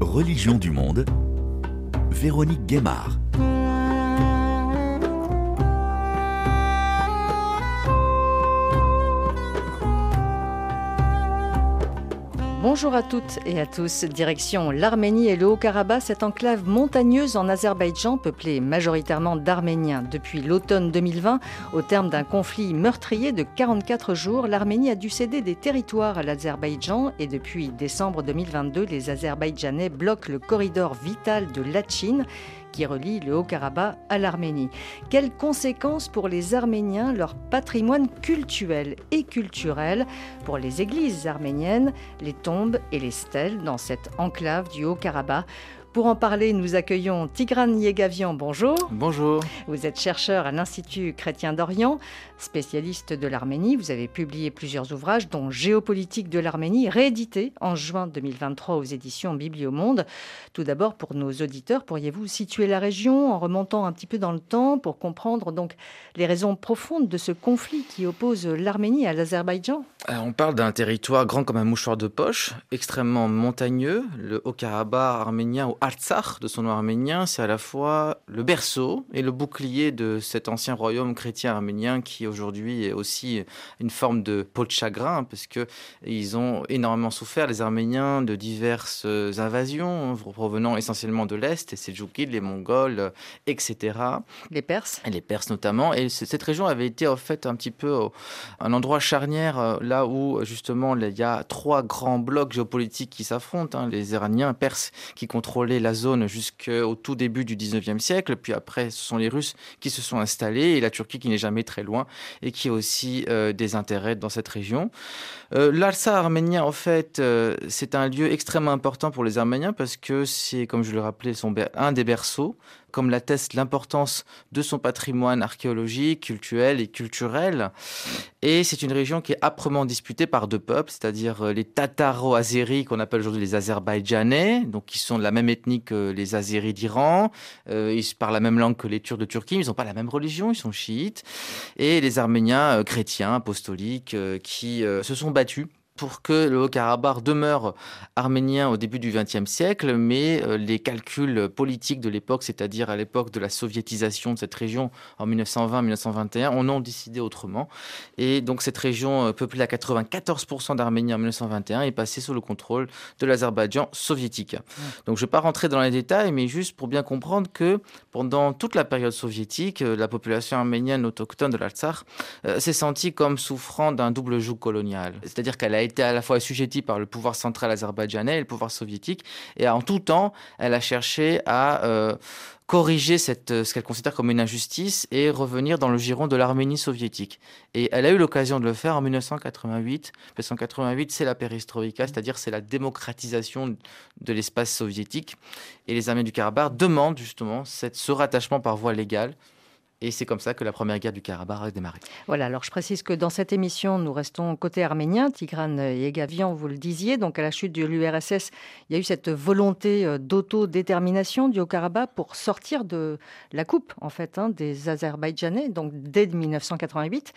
Religion du monde, Véronique Guémard. Bonjour à toutes et à tous. Direction l'Arménie et le Haut-Karabakh, cette enclave montagneuse en Azerbaïdjan, peuplée majoritairement d'Arméniens. Depuis l'automne 2020, au terme d'un conflit meurtrier de 44 jours, l'Arménie a dû céder des territoires à l'Azerbaïdjan et depuis décembre 2022, les Azerbaïdjanais bloquent le corridor vital de Lachin qui relie le Haut-Karabakh à l'Arménie. Quelles conséquences pour les Arméniens, leur patrimoine culturel et culturel, pour les églises arméniennes, les tombes et les stèles dans cette enclave du Haut-Karabakh pour en parler, nous accueillons Tigran Yegavian. Bonjour. Bonjour. Vous êtes chercheur à l'Institut chrétien d'Orient, spécialiste de l'Arménie. Vous avez publié plusieurs ouvrages, dont Géopolitique de l'Arménie, réédité en juin 2023 aux éditions Bibliomonde. Tout d'abord, pour nos auditeurs, pourriez-vous situer la région en remontant un petit peu dans le temps pour comprendre donc les raisons profondes de ce conflit qui oppose l'Arménie à l'Azerbaïdjan? Euh, On parle d'un territoire grand comme un mouchoir de poche, extrêmement montagneux, le Haut-Karabakh arménien ou Artsakh de son nom arménien, c'est à la fois le berceau et le bouclier de cet ancien royaume chrétien arménien qui aujourd'hui est aussi une forme de peau de chagrin parce que ils ont énormément souffert les Arméniens de diverses invasions provenant essentiellement de l'est, les Seljoukides, les Mongols, etc. Les Perses. Et les Perses notamment. Et cette région avait été en fait un petit peu un endroit charnière euh, là où justement il y a trois grands blocs géopolitiques qui s'affrontent, hein, les Iraniens, Perses qui contrôlent la zone jusqu'au tout début du 19e siècle. Puis après, ce sont les Russes qui se sont installés et la Turquie qui n'est jamais très loin et qui a aussi euh, des intérêts dans cette région. Euh, L'Arsa arménien, en fait, euh, c'est un lieu extrêmement important pour les Arméniens parce que c'est, comme je le rappelais, son, un des berceaux comme l'atteste l'importance de son patrimoine archéologique, culturel et culturel. Et c'est une région qui est âprement disputée par deux peuples, c'est-à-dire euh, les Tataro-Azéris, qu'on appelle aujourd'hui les Azerbaïdjanais, donc qui sont de la même ethnie que les Azéris d'Iran. Euh, ils parlent la même langue que les Turcs de Turquie, mais ils n'ont pas la même religion, ils sont chiites. Et les Arméniens euh, chrétiens, apostoliques, qui se sont battus pour que le Haut-Karabakh demeure arménien au début du XXe siècle, mais euh, les calculs politiques de l'époque, c'est-à-dire à, l'époque de la soviétisation de cette région en 1920-1921, en ont décidé autrement. Et donc cette région euh, peuplée à 94% d'Arméniens en 1921 est passée sous le contrôle de l'Azerbaïdjan soviétique. Donc je ne vais pas rentrer dans les détails, mais juste pour bien comprendre que pendant toute la période soviétique, euh, la population arménienne autochtone de l'Artsakh s'est sentie comme souffrant d'un double joug colonial. C'est-à-dire qu'elle a été à la fois assujettie par le pouvoir central azerbaïdjanais et le pouvoir soviétique. Et en tout temps, elle a cherché à euh, corriger cette, ce qu'elle considère comme une injustice et revenir dans le giron de l'Arménie soviétique. Et elle a eu l'occasion de le faire en 1988. 1988, c'est la perestroïka, c'est-à-dire c'est la démocratisation de l'espace soviétique. Et les Arméniens du Karabakh demandent justement cette, ce rattachement par voie légale et c'est comme ça que la première guerre du Karabakh a démarré. Voilà, alors je précise que dans cette émission, nous restons côté arménien. Tigran Yegavian, vous le disiez, donc à la chute de l'URSS, il y a eu cette volonté euh, d'autodétermination du Haut-Karabakh pour sortir de la coupe, en fait, hein, des Azerbaïdjanais, donc dès 1988.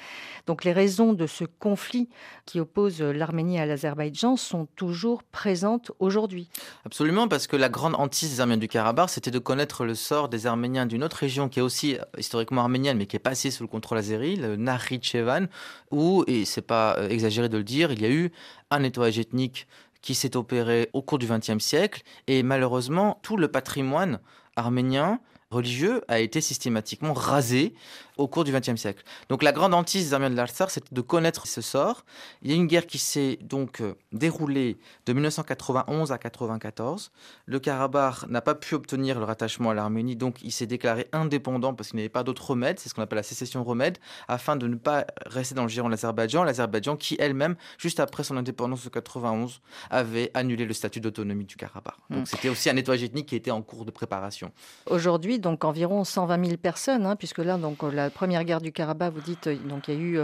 Donc les raisons de ce conflit qui oppose l'Arménie à l'Azerbaïdjan sont toujours présentes aujourd'hui. Absolument, parce que la grande hantise des Arméniens du Karabakh, c'était de connaître le sort des Arméniens d'une autre région qui est aussi euh, historiquement arménienne, mais qui est passée sous le contrôle azéri, le Nakhichevan, où, et c'est pas euh, exagéré de le dire, il y a eu un nettoyage ethnique qui s'est opéré au cours du XXe siècle, et malheureusement, tout le patrimoine arménien religieux a été systématiquement rasé au cours du XXe siècle. Donc la grande hantise des Arméniens de l'Artsar, c'était de connaître ce sort. Il y a une guerre qui s'est donc euh, déroulée de 1991 à 1994. Le Karabakh n'a pas pu obtenir le rattachement à l'Arménie, donc il s'est déclaré indépendant parce qu'il n'y avait pas d'autre remède, c'est ce qu'on appelle la sécession remède, afin de ne pas rester dans le giron de l'Azerbaïdjan. L'Azerbaïdjan qui elle-même, juste après son indépendance de 91, avait annulé le statut d'autonomie du Karabakh. Donc hmm. c'était aussi un nettoyage ethnique qui était en cours de préparation. Aujourd'hui, donc environ 120 000 personnes, hein, puisque là, donc la première guerre du Karabakh, vous dites, donc il y a eu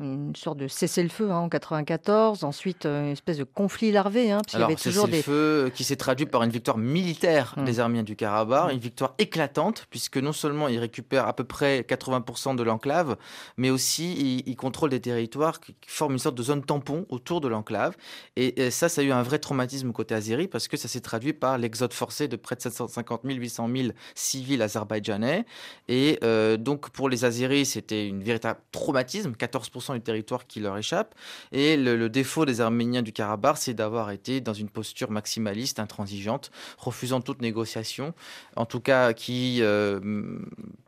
une sorte de cessez-le-feu hein, en 94, ensuite une espèce de conflit larvé. Hein, Alors, y avait toujours des feu qui s'est traduit par une victoire militaire hum. des Arméniens du Karabakh, hum. une victoire éclatante, puisque non seulement ils récupèrent à peu près 80% de l'enclave, mais aussi ils, contrôlent des territoires qui forment une sorte de zone tampon autour de l'enclave. Et, ça, ça a eu un vrai traumatisme côté azéri, parce que ça s'est traduit par l'exode forcé de près de 750 000, 800 000 civils azerbaïdjanais. Et euh, donc pour les Azéris, c'était une véritable traumatisme, 14% du territoire qui leur échappe. Et le, défaut des Arméniens du Karabakh, c'est d'avoir été dans une posture maximaliste, intransigeante, refusant toute négociation, en tout cas qui, euh,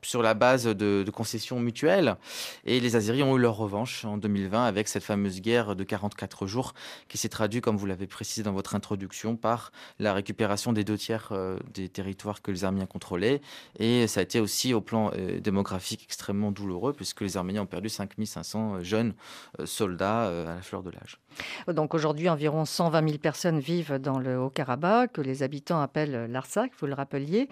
sur la base de, concessions mutuelles. Et les Azéris ont eu leur revanche en 2020 avec cette fameuse guerre de 44 jours qui s'est traduite, comme vous l'avez précisé dans votre introduction, par la récupération des deux tiers euh, des territoires que les Arméniens contrôlaient. Et ça a été aussi au plan euh, démographique extrêmement douloureux puisque les Arméniens ont perdu 5500 jeunes soldats à la fleur de l'âge. Donc aujourd'hui, environ 120 000 personnes vivent dans le Haut-Karabakh, que les habitants appellent l'Artsakh, vous le rappeliez.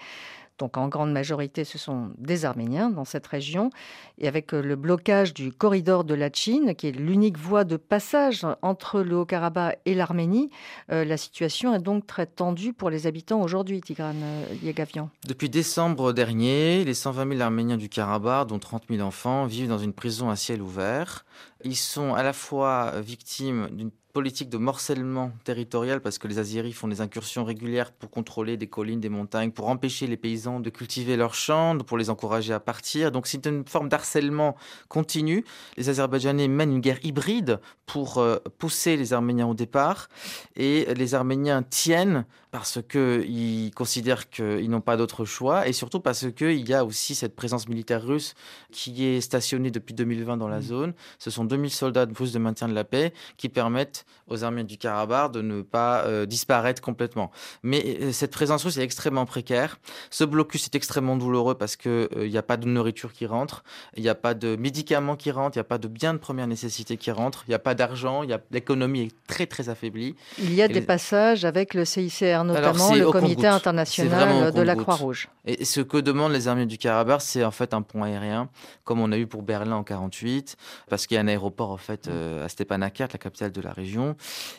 Donc en grande majorité, ce sont des Arméniens dans cette région. Et avec euh, le blocage du corridor de la Chine, qui est l'unique voie de passage entre le Haut-Karabakh et l'Arménie, euh, la situation est donc très tendue pour les habitants aujourd'hui, Tigran euh, Yegavian. Depuis décembre dernier, les 120 000 Arméniens du Karabakh, dont 30 000 enfants, vivent dans une prison à ciel ouvert. Ils sont à la fois victimes d'une politique de morcellement territorial parce que les Aziris font des incursions régulières pour contrôler des collines, des montagnes, pour empêcher les paysans de cultiver leurs champs, pour les encourager à partir. Donc c'est une forme d'harcèlement continu. Les Azerbaïdjanais mènent une guerre hybride pour euh, pousser les Arméniens au départ et les Arméniens tiennent parce qu'ils considèrent qu'ils n'ont pas d'autre choix et surtout parce qu'il y a aussi cette présence militaire russe qui est stationnée depuis 2020 dans la mmh. zone. Ce sont 2000 soldats de plus de maintien de la paix qui permettent aux Arméniens du Karabakh de ne pas euh, disparaître complètement. Mais euh, cette présence russe est extrêmement précaire. Ce blocus est extrêmement douloureux parce qu'il euh, n'y a pas de nourriture qui rentre, il n'y a pas de médicaments qui rentrent, il n'y a pas de biens de première nécessité qui rentrent, il n'y a pas d'argent, l'économie est très très affaiblie. Il y a des passages avec le CICR notamment le Comité international de la Croix-Rouge. Et ce que demandent les armées du Karabakh, c'est en fait un pont aérien, comme on a eu pour Berlin en 48, parce qu'il y a un aéroport en fait mm. euh, à Stepanakert, la capitale de la région.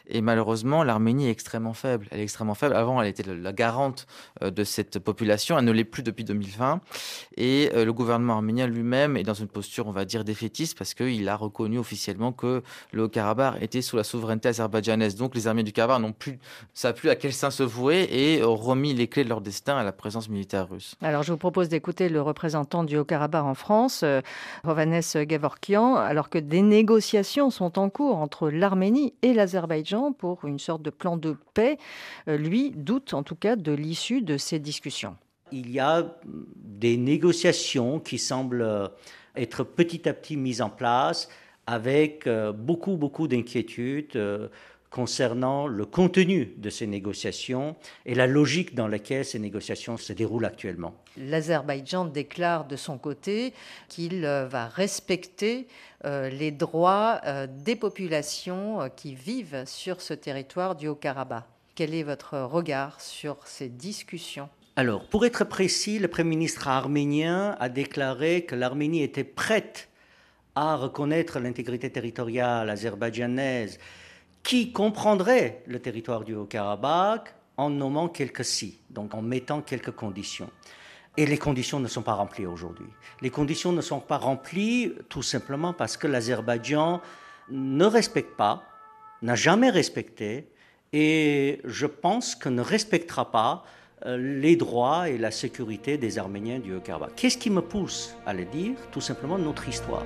Et malheureusement, l'Arménie est extrêmement faible. Elle est extrêmement faible. Avant, elle était la garante euh, de cette population. Elle ne l'est plus depuis 2020. Et euh, le gouvernement arménien lui-même est dans une posture, on va dire, défaitiste, parce qu'il a reconnu officiellement que le Haut-Karabakh était sous la souveraineté azerbaïdjanaise. Donc les armées du Karabakh n'ont plus, ça plus à quel sein se et ont remis les clés de leur destin à la présence militaire russe. Alors je vous propose d'écouter le représentant du Haut-Karabakh en France, euh, Rovanes Gevorkian, alors que des négociations sont en cours entre l'Arménie et l'Azerbaïdjan pour une sorte de plan de paix. Euh, lui doute en tout cas de l'issue de ces discussions. Il y a des négociations qui semblent être petit à petit mises en place avec euh, beaucoup, beaucoup d'inquiétudes concernant le contenu de ces négociations et la logique dans laquelle ces négociations se déroulent actuellement. L'Azerbaïdjan déclare de son côté qu'il euh, va respecter euh, les droits euh, des populations qui vivent sur ce territoire du Haut-Karabakh. Quel est votre regard sur ces discussions? Alors, pour être précis, le Premier ministre arménien a déclaré que l'Arménie était prête à reconnaître l'intégrité territoriale azerbaïdjanaise qui comprendrait le territoire du Haut-Karabakh en nommant quelques si, donc en mettant quelques conditions. Et les conditions ne sont pas remplies aujourd'hui. Les conditions ne sont pas remplies tout simplement parce que l'Azerbaïdjan ne respecte pas, n'a jamais respecté, et je pense que ne respectera pas euh, les droits et la sécurité des Arméniens du Haut-Karabakh. Qu'est-ce qui me pousse à le dire? Tout simplement notre histoire.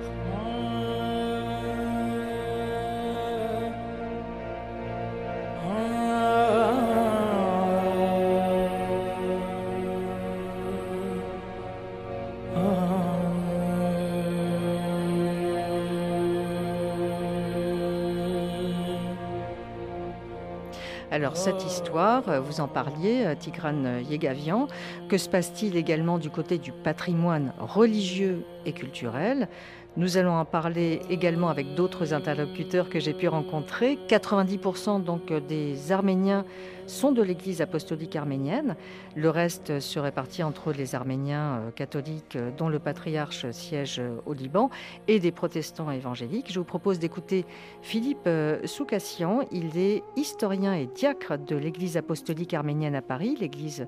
Alors cette histoire, euh, vous en parliez, euh, Tigran Yegavian, que se passe-t-il également du côté du patrimoine religieux et culturel? Nous allons en parler également avec d'autres interlocuteurs que j'ai pu rencontrer. 90% donc des Arméniens sont de l'Église apostolique arménienne. Le reste se répartit entre les Arméniens euh, catholiques, euh, dont le patriarche siège au Liban, et des protestants évangéliques. Je vous propose d'écouter Philippe Soukassian. Il est historien et diacre de l'Église apostolique arménienne à Paris, l'Église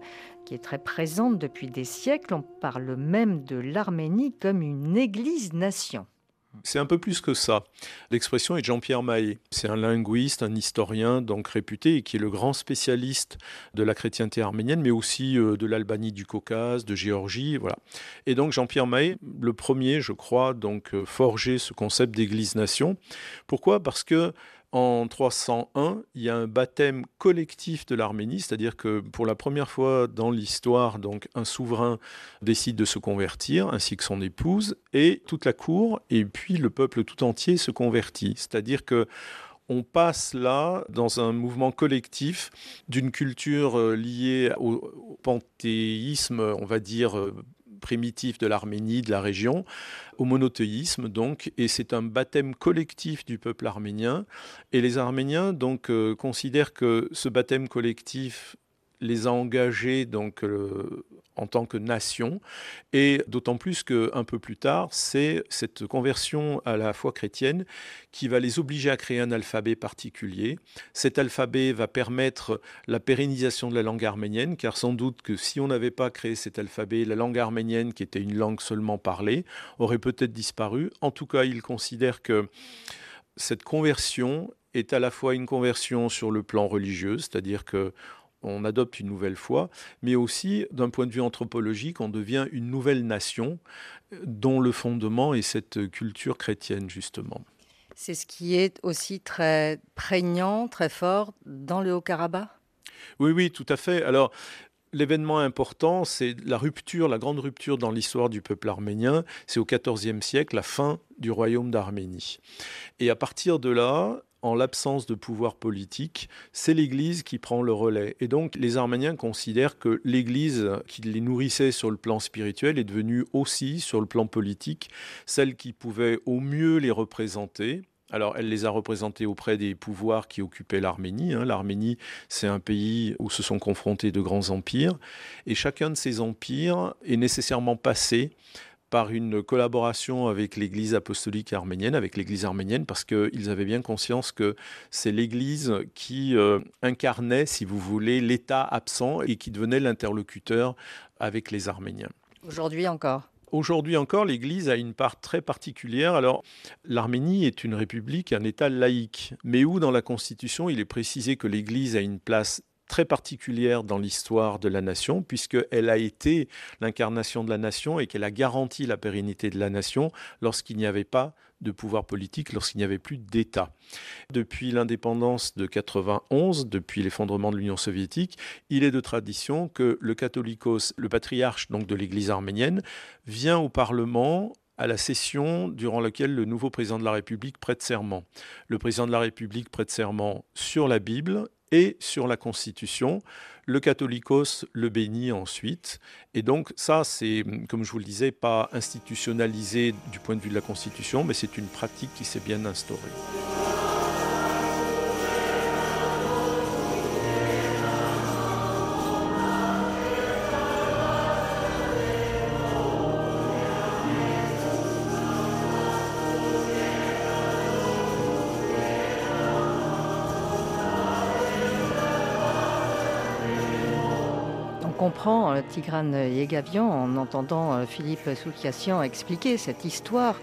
qui est très présente depuis des siècles. On parle même de l'Arménie comme une Église-nation. C'est un peu plus que ça. L'expression est Jean-Pierre Mahé. C'est un linguiste, un historien donc réputé et qui est le grand spécialiste de la chrétienté arménienne, mais aussi euh, de l'Albanie du Caucase, de Géorgie, voilà. Et donc Jean-Pierre Mahé, le premier, je crois, donc euh, forger ce concept d'église-nation. Pourquoi? Parce que en 301, il y a un baptême collectif de l'Arménie, c'est-à-dire que pour la première fois dans l'histoire, donc un souverain décide de se convertir, ainsi que son épouse, et toute la cour, et puis le peuple tout entier se convertit. C'est-à-dire que on passe là dans un mouvement collectif d'une culture euh, liée au panthéisme, on va dire euh, primitif de l'Arménie, de la région, au monothéisme donc, et c'est un baptême collectif du peuple arménien. Et les Arméniens donc euh, considèrent que ce baptême collectif les a engagés donc euh, en tant que nation. Et d'autant plus qu'un peu plus tard c'est cette conversion à la foi chrétienne qui va les obliger à créer un alphabet particulier. Cet alphabet va permettre la pérennisation de la langue arménienne car sans doute que si on n'avait pas créé cet alphabet la langue arménienne qui était une langue seulement parlée aurait peut-être disparu. En tout cas ils considèrent que cette conversion est à la fois une conversion sur le plan religieux, c'est-à-dire que on adopte une nouvelle foi, mais aussi d'un point de vue anthropologique, on devient une nouvelle nation dont le fondement est cette culture chrétienne, justement. C'est ce qui est aussi très prégnant, très fort dans le Haut-Karabakh? Oui, oui, tout à fait. Alors, L'événement important, c'est la rupture, la grande rupture dans l'histoire du peuple arménien. C'est au XIVe siècle, la fin du royaume d'Arménie. Et à partir de là, en l'absence de pouvoir politique, c'est l'Église qui prend le relais. Et donc les Arméniens considèrent que l'Église qui les nourrissait sur le plan spirituel est devenue aussi, sur le plan politique, celle qui pouvait au mieux les représenter. Alors, elle les a représentés auprès des pouvoirs qui occupaient l'Arménie. Hein. L'Arménie, c'est un pays où se sont confrontés de grands empires. Et chacun de ces empires est nécessairement passé par une collaboration avec l'Église apostolique arménienne, avec l'Église arménienne, parce qu'ils avaient bien conscience que c'est l'Église qui euh, incarnait, si vous voulez, l'État absent et qui devenait l'interlocuteur avec les Arméniens. Aujourd'hui encore? Aujourd'hui encore, l'Église a une part très particulière. Alors, l'Arménie est une république, un État laïque, mais où dans la Constitution, il est précisé que l'Église a une place très particulière dans l'histoire de la nation, puisqu'elle a été l'incarnation de la nation et qu'elle a garanti la pérennité de la nation lorsqu'il n'y avait pas de pouvoir politique, lorsqu'il n'y avait plus d'État. Depuis l'indépendance de 91, depuis l'effondrement de l'Union soviétique, il est de tradition que le catholicos, le patriarche donc de l'Église arménienne, vient au Parlement à la session durant laquelle le nouveau président de la République prête serment. Le président de la République prête serment sur la Bible et sur la Constitution. Le catholicos le bénit ensuite. Et donc ça, c'est, comme je vous le disais, pas institutionnalisé du point de vue de la Constitution, mais c'est une pratique qui s'est bien instaurée. Tigrane Yegavian en entendant euh, Philippe Soukiassian expliquer cette histoire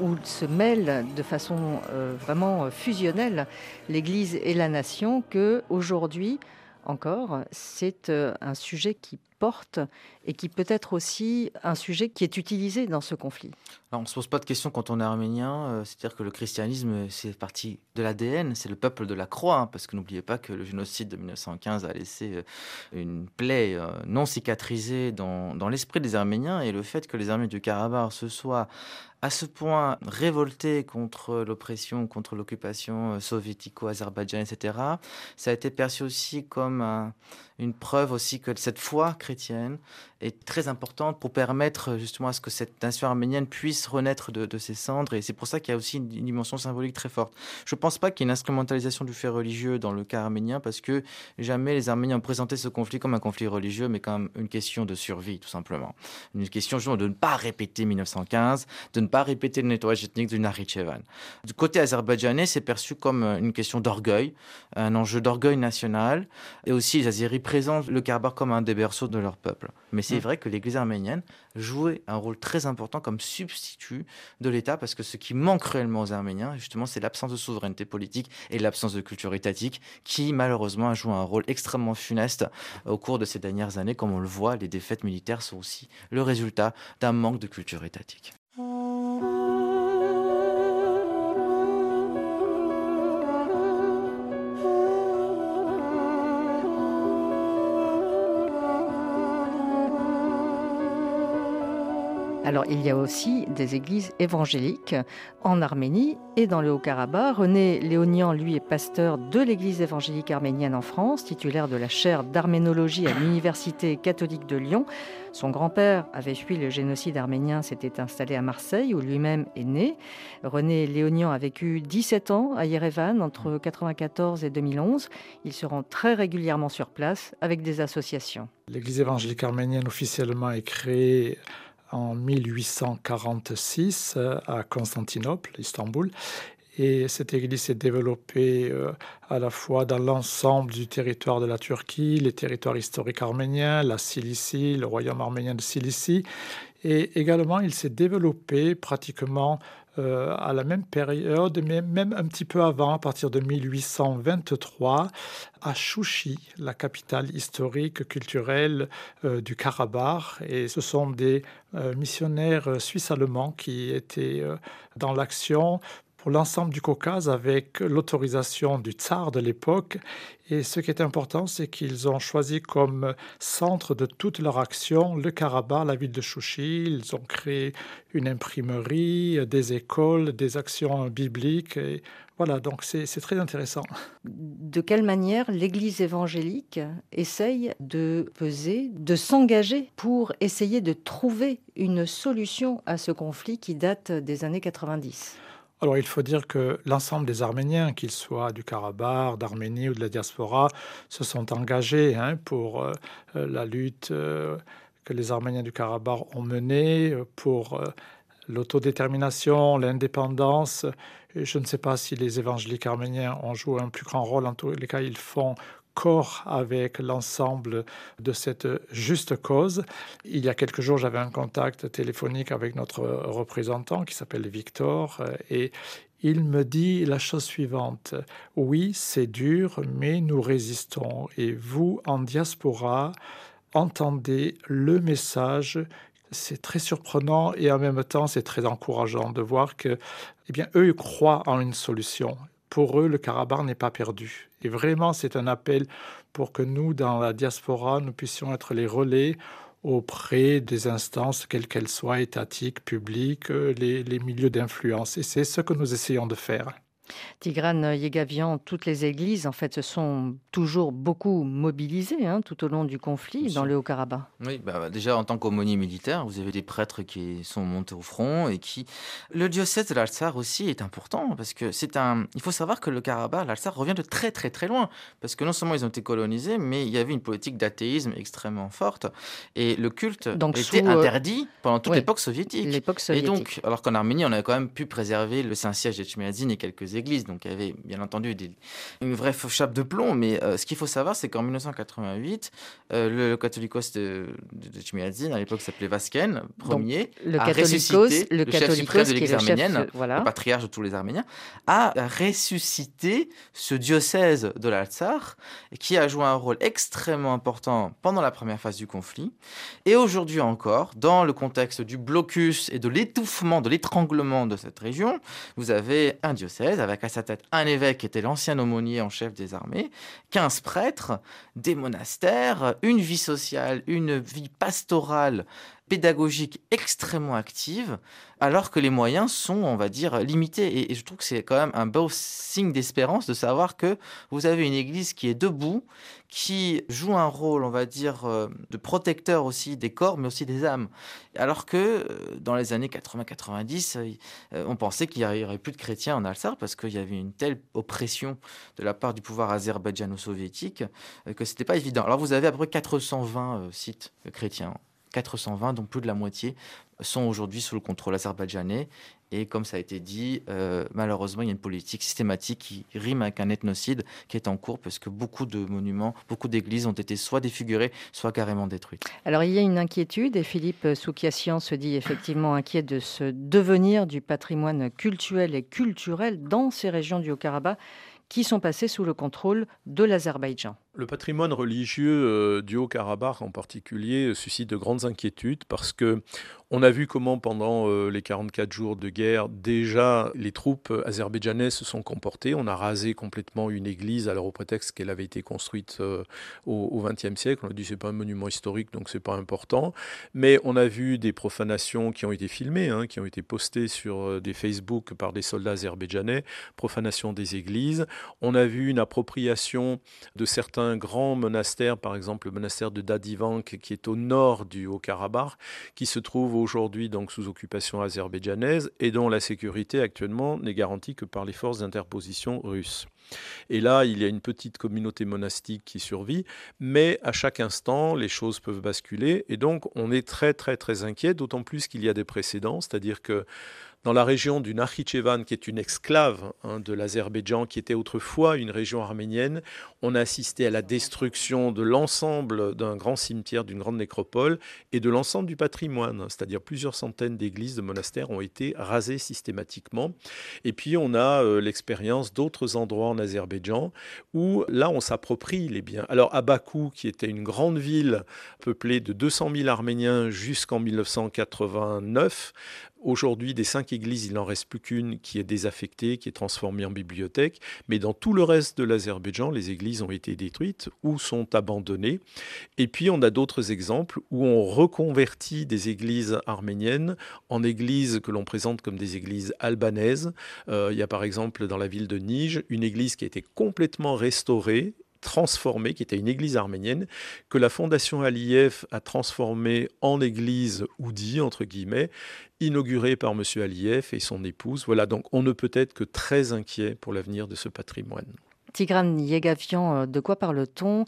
où se mêlent de façon euh, vraiment fusionnelle l'Église et la nation, que aujourd'hui encore, c'est un sujet qui et qui peut être aussi un sujet qui est utilisé dans ce conflit On ne se pose pas de questions quand on est arménien, euh, c'est-à-dire que le christianisme, c'est partie de l'ADN, c'est le peuple de la croix, hein, parce que n'oubliez pas que le génocide de 1915 a laissé euh, une plaie euh, non cicatrisée dans, l'esprit des Arméniens, et le fait que les Arméniens du Karabakh se soient à ce point révoltés contre l'oppression, contre l'occupation soviético-azerbaïdjanaise, etc., ça a été perçu aussi comme une preuve aussi que cette foi chrétienne est très importante pour permettre justement à ce que cette nation arménienne puisse renaître de, ses cendres. Et c'est pour ça qu'il y a aussi une, dimension symbolique très forte. Je ne pense pas qu'il y ait une instrumentalisation du fait religieux dans le cas arménien, parce que jamais les Arméniens ont présenté ce conflit comme un conflit religieux, mais comme une question de survie, tout simplement. Une question de ne pas répéter 1915, de ne pas répéter le nettoyage ethnique du Nakhichevan. Du côté azerbaïdjanais, c'est perçu comme une question d'orgueil, un enjeu d'orgueil national, et aussi les Azeris présentent le Karabakh comme un des berceaux de leur peuple. Mais c'est mm. vrai que l'Église arménienne jouait un rôle très important comme substitut de l'État, parce que ce qui manque réellement aux Arméniens, justement, c'est l'absence de souveraineté politique et l'absence de culture étatique, qui malheureusement a joué un rôle extrêmement funeste au cours de ces dernières années. Comme on le voit, les défaites militaires sont aussi le résultat d'un manque de culture étatique. Alors il y a aussi des églises évangéliques en Arménie et dans le Haut-Karabakh. René Léonian, lui, est pasteur de l'église évangélique arménienne en France, titulaire de la chaire d'arménologie à l'Université catholique de Lyon. Son grand-père avait fui le génocide arménien, s'était installé à Marseille où lui-même est né. René Léonian a vécu 17 ans à Yerevan entre 1994 et 2011. Il se rend très régulièrement sur place avec des associations. L'église évangélique arménienne officiellement est créée en 1846 euh, à Constantinople, Istanbul. Et cette église s'est développée euh, à la fois dans l'ensemble du territoire de la Turquie, les territoires historiques arméniens, la Cilicie, le royaume arménien de Cilicie. Et également, il s'est développé pratiquement euh, à la même période, mais même un petit peu avant, à partir de 1823, à Chouchi, la capitale historique, culturelle euh, du Karabakh. Et ce sont des euh, missionnaires suisses-allemands qui étaient dans l'action pour l'ensemble du Caucase avec l'autorisation du tsar de l'époque. Et ce qui est important, c'est qu'ils ont choisi comme centre de toute leur action le Karabakh, la ville de Chouchi. Ils ont créé une imprimerie, des écoles, des actions bibliques. Voilà, donc c'est très intéressant. De quelle manière l'Église évangélique essaye de peser, de s'engager pour essayer de trouver une solution à ce conflit qui date des années 90 alors il faut dire que l'ensemble des Arméniens, qu'ils soient du Karabakh, d'Arménie ou de la diaspora, se sont engagés hein, pour euh, euh, la lutte euh, que les Arméniens du Karabakh ont menée, pour l'autodétermination, l'indépendance. Je ne sais pas si les évangéliques arméniens ont joué un plus grand rôle. En tous les cas, ils font corps avec l'ensemble de cette juste cause. Il y a quelques jours, j'avais un contact téléphonique avec notre représentant qui s'appelle Victor euh, et il me dit la chose suivante. Oui, c'est dur, mais nous résistons. Et vous, en diaspora, entendez le message c'est très surprenant et en même temps c'est très encourageant de voir que eh bien eux croient en une solution pour eux, le Karabakh n'est pas perdu. Et vraiment, c'est un appel pour que nous, dans la diaspora, nous puissions être les relais auprès des instances, quelles qu'elles soient, étatiques, publiques, euh, les, les milieux d'influence. Et c'est ce que nous essayons de faire. Tigrane Yegavian, toutes les églises en fait se sont toujours beaucoup mobilisées hein, tout au long du conflit dans le Haut-Karabakh. Oui, bah, déjà en tant qu'aumônier militaire, vous avez des prêtres qui sont montés au front et qui. Le diocèse de l'Alsar aussi est important parce que c'est un. Il faut savoir que le Karabakh, l'Alsar revient de très très très loin parce que non seulement ils ont été colonisés, mais il y avait une politique d'athéisme extrêmement forte et le culte était euh, interdit pendant toute l'époque soviétique. Et donc, alors qu'en Arménie, on a quand même pu préserver le Saint-Siège de et quelques donc il y avait bien entendu des, une vraie chape de plomb. Mais euh, ce qu'il faut savoir, c'est qu'en 1988, euh, le catholicos de, de, à l'époque s'appelait Vasken, premier, le a ressuscité, le, le chef suprême de l'Église arménienne, le patriarche de tous les Arméniens, a ressuscité ce diocèse de l'Altsar, qui a joué un rôle extrêmement important pendant la première phase du conflit. Et aujourd'hui encore, dans le contexte du blocus et de l'étouffement, de l'étranglement de cette région, vous avez un diocèse avec à sa tête un évêque était l'ancien aumônier en chef des armées, 15 prêtres, des monastères, une vie sociale, une vie pastorale pédagogique extrêmement active, alors que les moyens sont, on va dire, limités. Et, je trouve que c'est quand même un beau signe d'espérance de savoir que vous avez une église qui est debout, qui joue un rôle, on va dire, euh, de protecteur aussi des corps, mais aussi des âmes. Alors que euh, dans les années 80-90, euh, on pensait qu'il n'y aurait plus de chrétiens en Alsace parce qu'il y avait une telle oppression de la part du pouvoir azerbaïdjano-soviétique que c'était pas évident. Alors vous avez à peu près 420 sites chrétiens 420, dont plus de la moitié, sont aujourd'hui sous le contrôle azerbaïdjanais. Et comme ça a été dit, euh, malheureusement, il y a une politique systématique qui rime avec un ethnocide qui est en cours parce que beaucoup de monuments, beaucoup d'églises ont été soit défigurées, soit carrément détruites. Alors il y a une inquiétude et Philippe Soukiassian se dit effectivement inquiet de ce devenir du patrimoine culturel et culturel dans ces régions du Haut-Karabakh qui sont passées sous le contrôle de l'Azerbaïdjan. Le patrimoine religieux euh, du Haut-Karabakh en particulier euh, suscite de grandes inquiétudes parce que on a vu comment pendant euh, les 44 jours de guerre déjà les troupes azerbaïdjanaises se sont comportées. On a rasé complètement une église alors au prétexte qu'elle avait été construite au XXe siècle. On a dit c'est pas un monument historique donc c'est pas important. Mais on a vu des profanations qui ont été filmées, hein, qui ont été postées sur des Facebook par des soldats azerbaïdjanais, profanation des églises. On a vu une appropriation de certains un grand monastère, par exemple le monastère de Dadivank, qui est au nord du Haut-Karabakh, qui se trouve aujourd'hui donc sous occupation azerbaïdjanaise et dont la sécurité actuellement n'est garantie que par les forces d'interposition russes. Et là, il y a une petite communauté monastique qui survit, mais à chaque instant, les choses peuvent basculer. Et donc, on est très, très, très inquiet, d'autant plus qu'il y a des précédents, c'est-à-dire que dans la région du Nakhichevan, qui est une exclave hein, de l'Azerbaïdjan, qui était autrefois une région arménienne, on a assisté à la destruction de l'ensemble d'un grand cimetière, d'une grande nécropole et de l'ensemble du patrimoine, c'est-à-dire plusieurs centaines d'églises, de monastères ont été rasées systématiquement. Et puis on a euh, l'expérience d'autres endroits en Azerbaïdjan où là on s'approprie les biens. Alors à Bakou, qui était une grande ville peuplée de 200 000 Arméniens jusqu'en 1989, Aujourd'hui, des cinq églises, il n'en reste plus qu'une qui est désaffectée, qui est transformée en bibliothèque. Mais dans tout le reste de l'Azerbaïdjan, les églises ont été détruites ou sont abandonnées. Et puis, on a d'autres exemples où on reconvertit des églises arméniennes en églises que l'on présente comme des églises albanaises. Euh, il y a par exemple dans la ville de Nij une église qui a été complètement restaurée transformée, qui était une église arménienne, que la fondation Aliyev a transformée en église oudi, entre guillemets, inaugurée par M. Aliyev et son épouse. Voilà, donc on ne peut être que très inquiet pour l'avenir de ce patrimoine. Tigran Yegavian, euh, de quoi parle-t-on?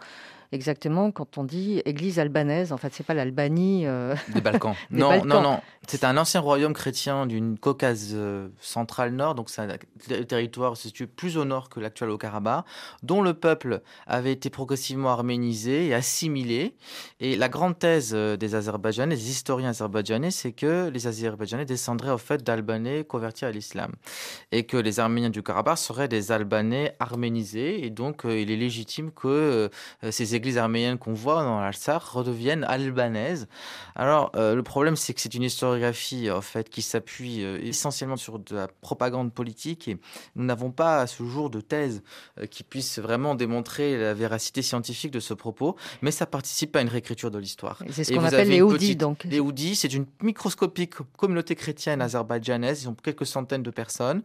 Exactement quand on dit église albanaise En fait, c'est pas l'Albanie. Euh, des Balkans. non, non, non, C'est un ancien royaume chrétien d'une Caucase euh, centrale nord, donc c'est un territoire situé plus au nord que l'actuel Haut-Karabakh, dont le peuple avait été progressivement arménisé et assimilé. Et la grande thèse euh, des Azerbaïdjanais, des historiens azerbaïdjanais, c'est que les Azerbaïdjanais descendraient au fait d'Albanais convertis à l'islam. Et que les Arméniens du Karabakh seraient des Albanais arménisés. Et donc, il est légitime que ces églises arméniennes qu'on voit dans l'Alsace redeviennent albanaises. Alors, euh, le problème, c'est que c'est une historiographie en fait qui s'appuie euh, essentiellement sur de la propagande politique et nous n'avons pas à ce jour de thèse euh, qui puisse vraiment démontrer la véracité scientifique de ce propos, mais ça participe à une réécriture de l'histoire. C'est ce qu'on appelle les Houdis, donc. Les Houdis, c'est une microscopique communauté chrétienne azerbaïdjanaise, ils ont quelques centaines de personnes,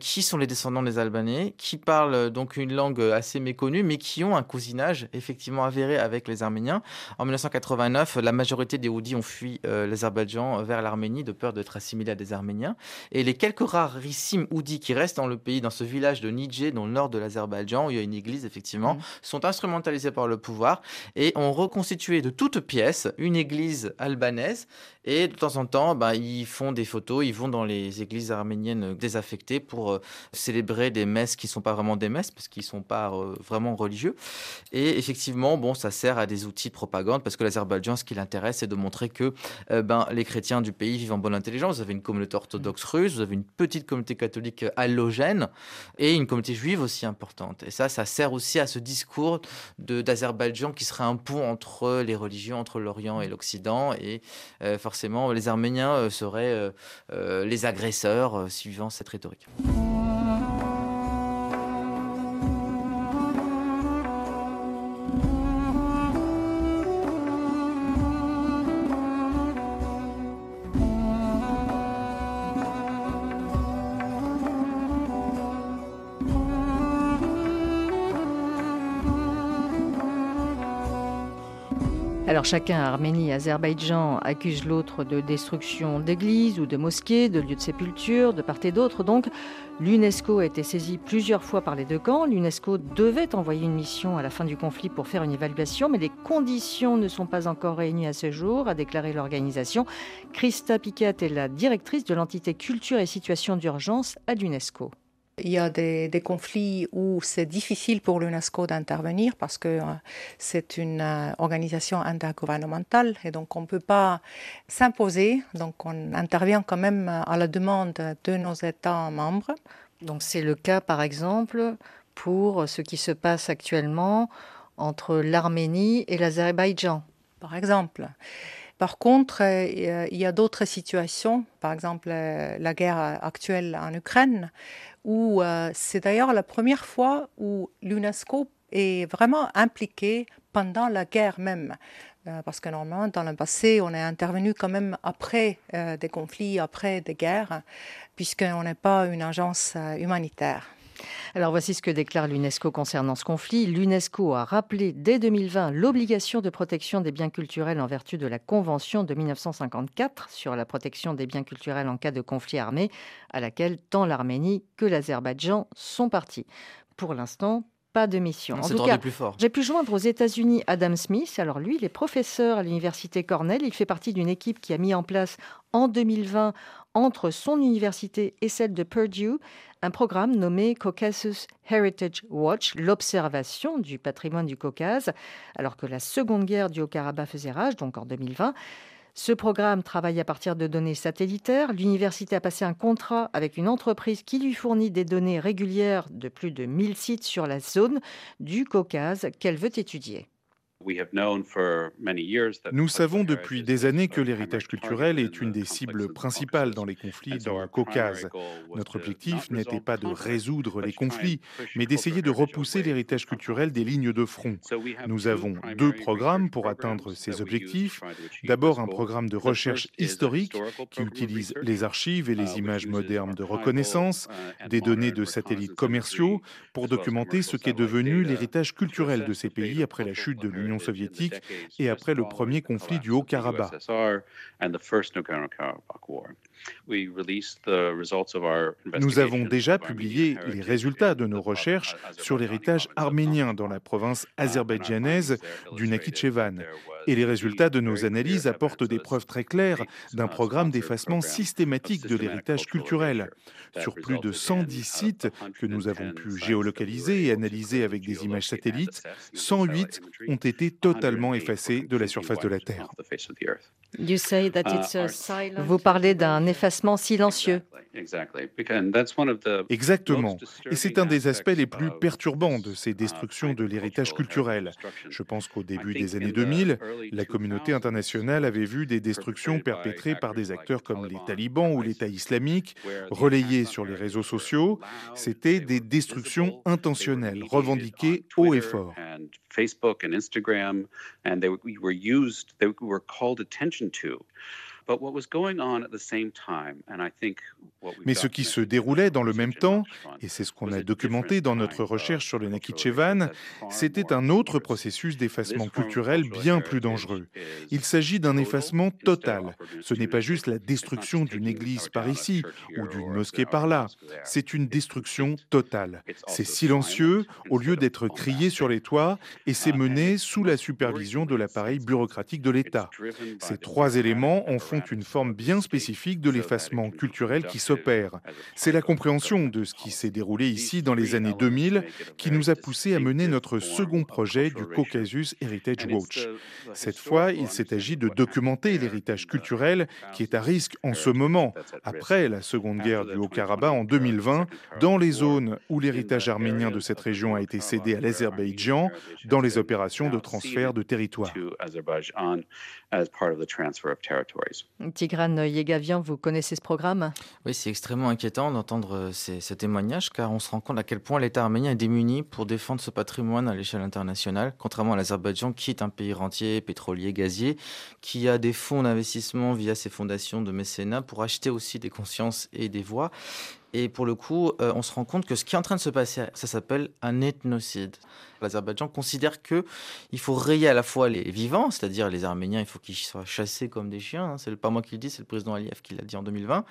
qui sont les descendants des Albanais, qui parlent donc une langue assez méconnue, mais qui ont un cousinage effectivement avéré avec les Arméniens. En 1989, la majorité des Houdis ont fui euh, l'Azerbaïdjan vers l'Arménie de peur d'être assimilés à des Arméniens. Et les quelques rarissimes Houdis qui restent dans le pays, dans ce village de Nidje, dans le nord de l'Azerbaïdjan, où il y a une église effectivement, mmh. sont instrumentalisés par le pouvoir et ont reconstitué de toutes pièces une église albanaise et de temps en temps, bah, ils font des photos, ils vont dans les églises arméniennes désaffectées pour euh, célébrer des messes qui ne sont pas vraiment des messes, parce qu'ils ne sont pas euh, vraiment religieux. Et effectivement, bon, ça sert à des outils de propagande, parce que l'Azerbaïdjan, ce qui l'intéresse, c'est de montrer que euh, ben, les chrétiens du pays vivent en bonne intelligence. Vous avez une communauté orthodoxe russe, vous avez une petite communauté catholique allogène, et une communauté juive aussi importante. Et ça, ça sert aussi à ce discours d'Azerbaïdjan qui serait un pont entre les religions, entre l'Orient et l'Occident, et forcément forcément, les Arméniens euh, seraient euh, euh, les agresseurs suivant cette rhétorique. Alors chacun, Arménie et Azerbaïdjan, accuse l'autre de destruction d'églises ou de mosquées, de lieux de sépulture, de part et d'autre. Donc l'UNESCO a été saisi plusieurs fois par les deux camps. L'UNESCO devait envoyer une mission à la fin du conflit pour faire une évaluation, mais les conditions ne sont pas encore réunies à ce jour, a déclaré l'organisation. Christa Piquet est la directrice de l'entité culture et situation d'urgence à l'UNESCO. Il y a des, conflits où c'est difficile pour l'UNESCO d'intervenir parce que euh, c'est une euh, organisation intergouvernementale et donc on ne peut pas s'imposer. Donc on intervient quand même à la demande de nos États membres. Donc c'est le cas par exemple pour ce qui se passe actuellement entre l'Arménie et l'Azerbaïdjan. Par exemple. Par contre, euh, il y a d'autres situations, par exemple la guerre actuelle en Ukraine, où euh, c'est d'ailleurs la première fois où l'UNESCO est vraiment impliqué pendant la guerre même. Euh, parce que normalement, dans le passé, on est intervenu quand même après des conflits, après des guerres, puisqu'on n'est pas une agence humanitaire. Alors voici ce que déclare l'UNESCO concernant ce conflit. L'UNESCO a rappelé dès 2020 l'obligation de protection des biens culturels en vertu de la Convention de 1954 sur la protection des biens culturels en cas de conflit armé, à laquelle tant l'Arménie que l'Azerbaïdjan sont partis. Pour l'instant, pas de mission. En tout cas, j'ai pu joindre aux États-Unis Adam Smith. Alors lui, il est professeur à l'université Cornell. Il fait partie d'une équipe qui a mis en place en 2020 entre son université et celle de Purdue un programme nommé Caucasus Heritage Watch, l'observation du patrimoine du Caucase, alors que la seconde guerre du Haut-Karabakh faisait rage, donc en 2020. Ce programme travaille à partir de données satellitaires. L'université a passé un contrat avec une entreprise qui lui fournit des données régulières de plus de 1000 sites sur la zone du Caucase qu'elle veut étudier. Nous savons depuis des années que l'héritage culturel est une des cibles principales dans les conflits dans le Caucase. Notre objectif n'était pas de résoudre les conflits, mais d'essayer de repousser l'héritage culturel des lignes de front. Nous avons deux programmes pour atteindre ces objectifs. D'abord, un programme de recherche historique qui utilise les archives et les uh, images modernes de reconnaissance, uh, des données de satellites commerciaux pour documenter ce qu'est devenu l'héritage culturel de ces pays après la chute de l'Union soviétique et après le premier conflit du Haut-Karabakh. Nous avons déjà publié les résultats de nos recherches sur l'héritage arménien dans la province azerbaïdjanaise du Nakhichevan. Et les résultats de nos analyses apportent des preuves très claires d'un programme d'effacement systématique de l'héritage culturel. Sur plus de 110 sites que nous avons pu géolocaliser et analyser avec des images satellites, 108 ont été totalement effacés de la surface de la Terre. Vous parlez d'un effacement silencieux. Exactement. Et c'est un des aspects les plus perturbants de ces destructions de l'héritage culturel. Je pense qu'au début des années 2000, la communauté internationale avait vu des destructions perpétrées par des acteurs comme les talibans ou l'État islamique, relayées sur les réseaux sociaux. C'était des destructions intentionnelles, revendiquées haut et fort. Mais ce qui se déroulait dans le même temps, et c'est ce qu'on a documenté dans notre recherche sur le Nakhichevan, c'était un autre processus d'effacement culturel bien plus dangereux. Il s'agit d'un effacement total. Ce n'est pas juste la destruction d'une église par ici ou d'une mosquée par là. C'est une destruction totale. C'est silencieux au lieu d'être crié sur les toits et c'est mené sous la supervision de l'appareil bureaucratique de l'État. Ces trois éléments en font une forme bien spécifique de l'effacement culturel qui s'opère. C'est la compréhension de ce qui s'est déroulé ici dans les années 2000 qui nous a poussé à mener notre second projet du Caucasus Heritage Watch. Cette fois, il s'est agi de documenter l'héritage culturel qui est à risque en ce moment, après la seconde guerre du Haut-Karabakh en 2020, dans les zones où l'héritage arménien de cette région a été cédé à l'Azerbaïdjan dans les opérations de transfert de territoire. Tigran Yegavian, vous connaissez ce programme? Oui, c'est extrêmement inquiétant d'entendre euh, ces, témoignages car on se rend compte à quel point l'État arménien est démuni pour défendre ce patrimoine à l'échelle internationale, contrairement à l'Azerbaïdjan qui est un pays rentier, pétrolier, gazier, qui a des fonds d'investissement via ses fondations de mécénat pour acheter aussi des consciences et des voix. Et pour le coup, euh, on se rend compte que ce qui est en train de se passer, ça s'appelle un ethnocide. L'Azerbaïdjan considère que il faut rayer à la fois les vivants, c'est-à-dire les Arméniens, il faut qu'ils soient chassés comme des chiens. Hein. C'est pas moi qui le dis, c'est le président Aliyev qui l'a dit en 2020.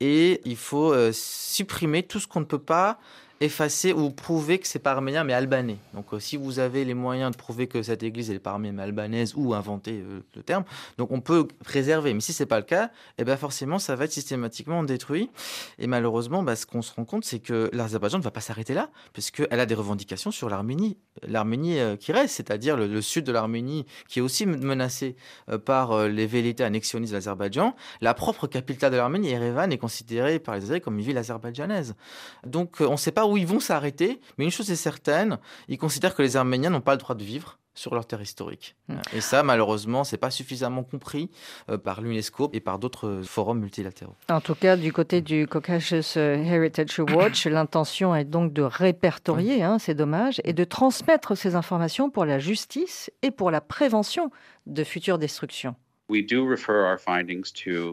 Et il faut euh, supprimer tout ce qu'on ne peut pas effacer ou prouver que c'est pas arménien mais albanais. Donc euh, si vous avez les moyens de prouver que cette église est pas mais albanaise ou inventer euh, le terme, donc on peut préserver. Mais si c'est pas le cas, eh ben forcément ça va être systématiquement détruit. Et malheureusement, bah, ce qu'on se rend compte, c'est que l'Azerbaïdjan ne va pas s'arrêter là, puisqu'elle a des revendications sur l'Arménie, l'Arménie euh, qui reste, c'est-à-dire le, sud de l'Arménie qui est aussi menacé par les velléités annexionnistes de l'Azerbaïdjan. La propre capitale de l'Arménie, Erevan, est considérée par les Azéris comme une ville azerbaïdjanaise. Donc on ne sait pas où ils vont s'arrêter, mais une chose est certaine, ils considèrent que les Arméniens n'ont pas le droit de vivre sur leur terre historique. Hmm. Et ça, malheureusement, c'est pas suffisamment compris euh, par l'UNESCO et par d'autres forums multilatéraux. En tout cas, du côté du Caucasus Heritage Watch, l'intention est donc de répertorier hein, ces dommages et de transmettre ces informations pour la justice et pour la prévention de futures destructions.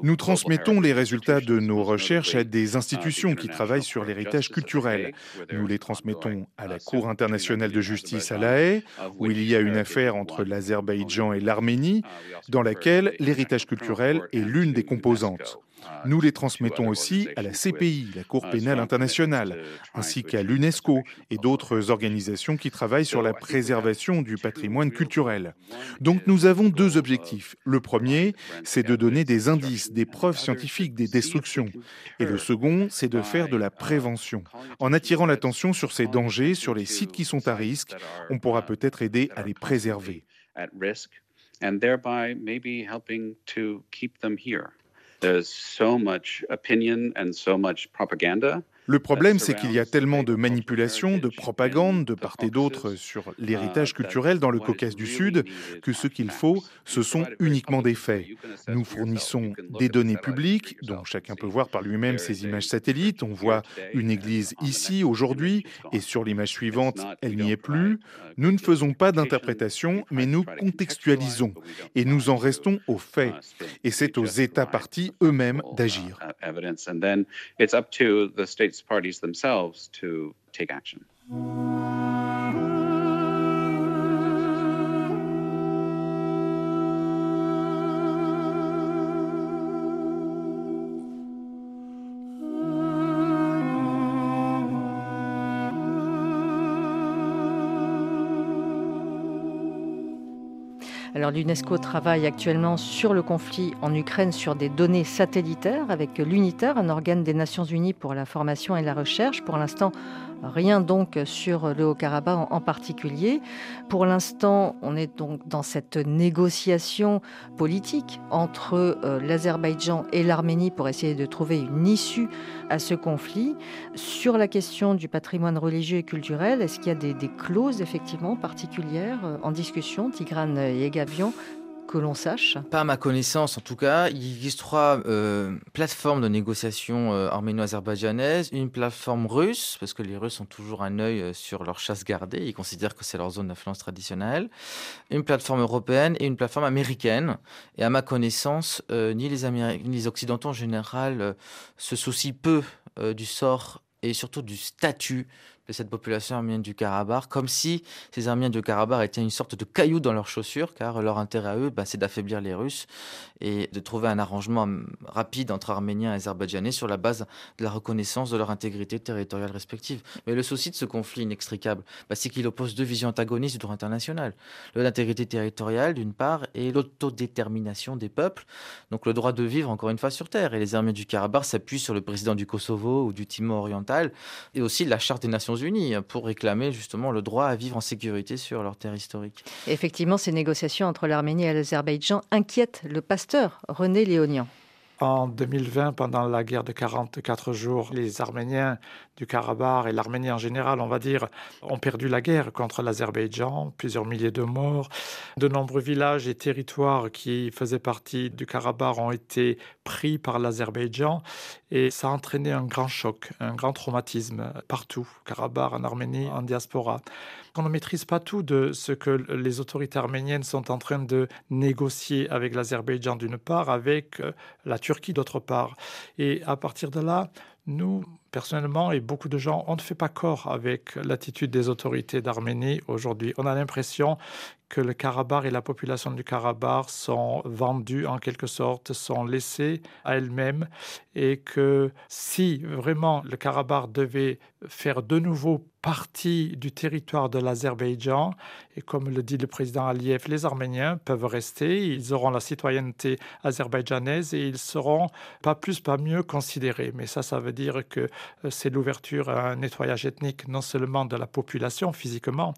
Nous transmettons les résultats de nos recherches à des uh, institutions qui travaillent sur l'héritage culturel. Nous les transmettons à la uh, Cour internationale de justice à La Haye, où il y a une affaire entre l'Azerbaïdjan et l'Arménie, uh, dans laquelle l'héritage culturel est l'une des composantes. Nous les transmettons aussi à la CPI, la Cour pénale internationale, ainsi qu'à l'UNESCO et d'autres organisations qui travaillent sur la préservation du patrimoine culturel. Donc nous avons deux objectifs. Le premier, c'est de donner des indices, des preuves scientifiques des destructions. Et le second, c'est de faire de la prévention. En attirant l'attention sur ces dangers, sur les sites qui sont à risque, on pourra peut-être aider à les préserver. There's so much opinion and so much propaganda Le problème, c'est qu'il y a tellement de manipulation, de propagande de part et d'autre sur l'héritage culturel dans le Caucase du Sud que ce qu'il faut, ce sont uniquement des faits. Nous fournissons des données publiques dont chacun peut voir par lui-même ces images satellites. On voit une église ici aujourd'hui et sur l'image suivante, elle n'y est plus. Nous ne faisons pas d'interprétation, mais nous contextualisons et nous en restons aux faits. Et c'est aux États partis eux-mêmes d'agir. Parties themselves to take action. Alors l'UNESCO travaille actuellement sur le conflit en Ukraine sur des données satellitaires avec l'UNITER, un organe des Nations Unies pour la formation et la recherche. Pour l'instant, Rien donc sur le Haut-Karabakh en particulier. Pour l'instant, on est donc dans cette négociation politique entre euh, l'Azerbaïdjan et l'Arménie pour essayer de trouver une issue à ce conflit. Sur la question du patrimoine religieux et culturel, est-ce qu'il y a des, clauses effectivement particulières euh, en discussion Tigrane et Gavion l'on sache Pas à ma connaissance, en tout cas. Il existe trois euh, plateformes de négociation euh, arméno-azerbaïdjanaise. Une plateforme russe, parce que les Russes ont toujours un œil euh, sur leur chasse gardée. Ils considèrent que c'est leur zone d'influence traditionnelle. Une plateforme européenne et une plateforme américaine. Et à ma connaissance, ni, les Américains, ni les Occidentaux en général se soucient peu du sort et surtout du statut de cette population arménienne du Karabakh, comme si ces Arméniens du Karabakh étaient une sorte de caillou dans leurs chaussures, car leur intérêt à eux, bah, c'est d'affaiblir les Russes et de trouver un arrangement rapide entre Arméniens et Azerbaïdjanais sur la base de la reconnaissance de leur intégrité territoriale respective. Mais le souci de ce conflit inextricable, bah, c'est qu'il oppose deux visions antagonistes du droit international. L'intégrité territoriale, d'une part, et l'autodétermination des peuples, donc le droit de vivre, encore une fois, sur Terre. Et les Arméniens du Karabakh s'appuient sur le président du Kosovo ou du Timor oriental, et aussi la Charte des Nations Unis pour réclamer justement le droit à vivre en sécurité sur leur terre historique. Effectivement, ces négociations entre l'Arménie et l'Azerbaïdjan inquiètent le pasteur René Léonian. En 2020, pendant la guerre de 44 jours, les Arméniens du Karabakh et l'Arménie en général, on va dire, ont perdu la guerre contre l'Azerbaïdjan, plusieurs milliers de morts. De nombreux villages et territoires qui faisaient partie du Karabakh ont été pris par l'Azerbaïdjan et ça a entraîné un grand choc, un grand traumatisme partout, Karabakh, en Arménie, en diaspora. On ne maîtrise pas tout de ce que les autorités arméniennes sont en train de négocier avec l'Azerbaïdjan d'une part, avec euh, la Turquie d'autre part. Et à partir de là, nous, Personnellement, et beaucoup de gens, on ne fait pas corps avec l'attitude des autorités d'Arménie aujourd'hui. On a l'impression que le Karabakh et la population du Karabakh sont vendus en quelque sorte, sont laissés à elles-mêmes et que si vraiment le Karabakh devait faire de nouveau partie du territoire de l'Azerbaïdjan. Et comme le dit le président Aliyev, les Arméniens peuvent rester, ils auront la citoyenneté azerbaïdjanaise et ils seront pas plus, pas mieux considérés. Mais ça, ça veut dire que euh, c'est l'ouverture à un nettoyage ethnique non seulement de la population physiquement,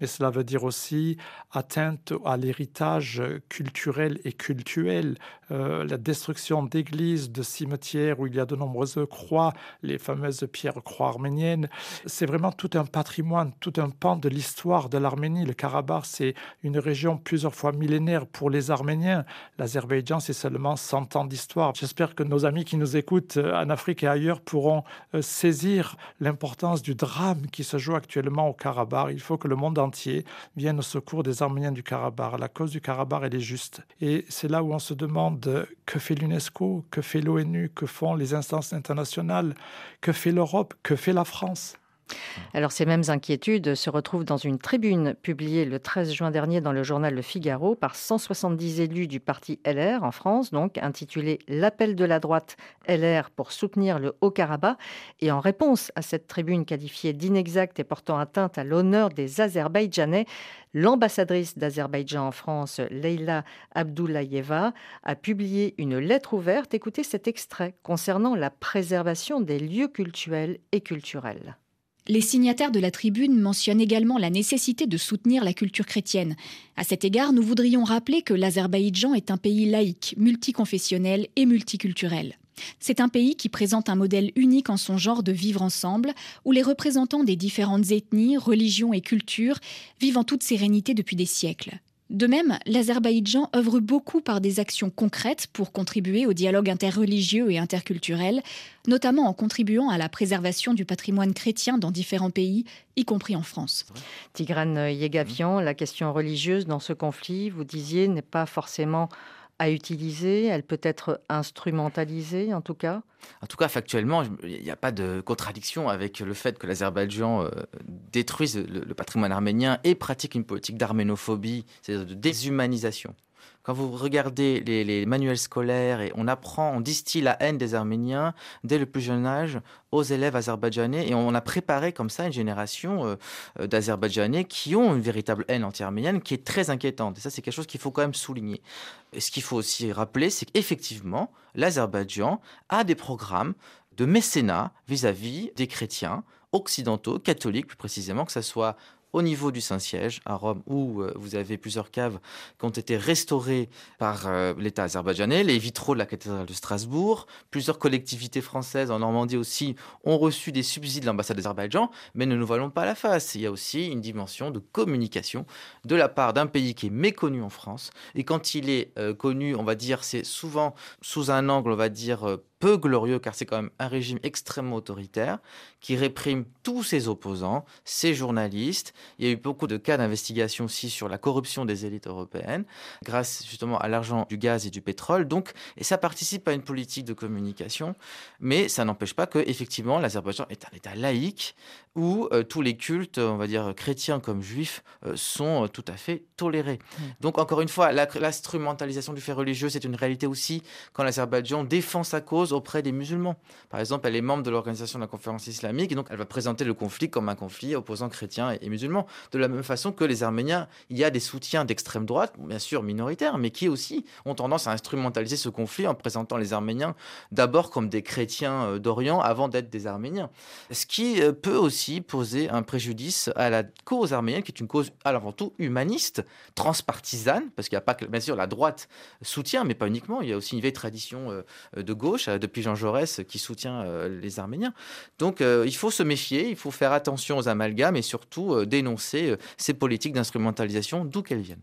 mais cela veut dire aussi atteinte à l'héritage culturel et cultuel, euh, la destruction d'églises, de cimetières où il y a de nombreuses croix, les fameuses pierres croix arméniennes. C'est vraiment tout un patrimoine, tout un pan de l'histoire de l'Arménie. Le Karabakh, c'est une région plusieurs fois millénaire pour les Arméniens. L'Azerbaïdjan, c'est seulement 100 ans d'histoire. J'espère que nos amis qui nous écoutent euh, en Afrique et ailleurs pourront euh, saisir l'importance du drame qui se joue actuellement au Karabakh. Il faut que le monde entier vienne au secours des Arméniens du Karabakh. La cause du Karabakh, elle est juste. Et c'est là où on se demande que fait l'UNESCO, que fait l'ONU, que font les instances internationales, que fait l'Europe, que fait la France. Alors ces mêmes inquiétudes se retrouvent dans une tribune publiée le 13 juin dernier dans le journal Le Figaro par 170 élus du parti LR en France, donc intitulée L'appel de la droite LR pour soutenir le Haut-Karabakh. Et en réponse à cette tribune qualifiée d'inexacte et portant atteinte à l'honneur des Azerbaïdjanais, l'ambassadrice d'Azerbaïdjan en France, Leila Abdoulayeva, a publié une lettre ouverte. Écoutez cet extrait concernant la préservation des lieux cultuels et culturels. Les signataires de la tribune mentionnent également la nécessité de soutenir la culture chrétienne. À cet égard, nous voudrions rappeler que l'Azerbaïdjan est un pays laïque, multiconfessionnel et multiculturel. C'est un pays qui présente un modèle unique en son genre de vivre ensemble, où les représentants des différentes ethnies, religions et cultures vivent en toute sérénité depuis des siècles. De même, l'Azerbaïdjan œuvre beaucoup par des actions concrètes pour contribuer au dialogue interreligieux et interculturel, notamment en contribuant à la préservation du patrimoine chrétien dans différents pays, y compris en France. Tigrane Yegavian, la question religieuse dans ce conflit, vous disiez, n'est pas forcément à utiliser, elle peut être instrumentalisée en tout cas? En tout cas, factuellement, il n'y a pas de contradiction avec le fait que l'Azerbaïdjan euh, détruise le, patrimoine arménien et pratique une politique d'arménophobie, c'est-à-dire de déshumanisation quand vous regardez les, manuels scolaires et on apprend, on distille la haine des Arméniens dès le plus jeune âge aux élèves azerbaïdjanais et on a préparé comme ça une génération euh, euh, d'Azerbaïdjanais qui ont une véritable haine anti-arménienne qui est très inquiétante. Et ça, c'est quelque chose qu'il faut quand même souligner. Et ce qu'il faut aussi rappeler, c'est qu'effectivement, l'Azerbaïdjan a des programmes de mécénat vis-à-vis -vis des chrétiens occidentaux, catholiques plus précisément, que ce soit au niveau du Saint-Siège à Rome, où euh, vous avez plusieurs caves qui ont été restaurées par euh, l'État azerbaïdjanais, les vitraux de la cathédrale de Strasbourg, plusieurs collectivités françaises en Normandie aussi ont reçu des subsides de l'ambassade d'Azerbaïdjan, mais ne nous voilons pas la face. Il y a aussi une dimension de communication de la part d'un pays qui est méconnu en France, et quand il est euh, connu, on va dire, c'est souvent sous un angle, on va dire, peu glorieux, car c'est quand même un régime extrêmement autoritaire, qui réprime tous ses opposants, ses journalistes. Il y a eu beaucoup de cas d'investigation aussi sur la corruption des élites européennes, grâce justement à l'argent du gaz et du pétrole. Donc, et ça participe à une politique de communication, mais ça n'empêche pas que effectivement l'Azerbaïdjan est un État laïque où euh, tous les cultes, on va dire chrétiens comme juifs, euh, sont euh, tout à fait tolérés. Mmh. Donc encore une fois, l'instrumentalisation du fait religieux, c'est une réalité aussi quand l'Azerbaïdjan défend sa cause auprès des musulmans. Par exemple, elle est membre de l'organisation de la conférence islamique et donc elle va présenter le conflit comme un conflit opposant chrétiens et, musulmans. De la même façon que les Arméniens, il y a des soutiens d'extrême droite, bien sûr minoritaires, mais qui aussi ont tendance à instrumentaliser ce conflit en présentant les Arméniens d'abord comme des chrétiens d'Orient avant d'être des Arméniens. Ce qui peut aussi poser un préjudice à la cause arménienne, qui est une cause avant tout humaniste, transpartisane, parce qu'il n'y a pas que, bien sûr, la droite soutient, mais pas uniquement. Il y a aussi une vieille tradition euh, de gauche, euh, depuis Jean Jaurès, qui soutient euh, les Arméniens. Donc, il faut se méfier, il faut faire attention aux amalgames et surtout dénoncer ces politiques d'instrumentalisation, d'où qu'elles viennent.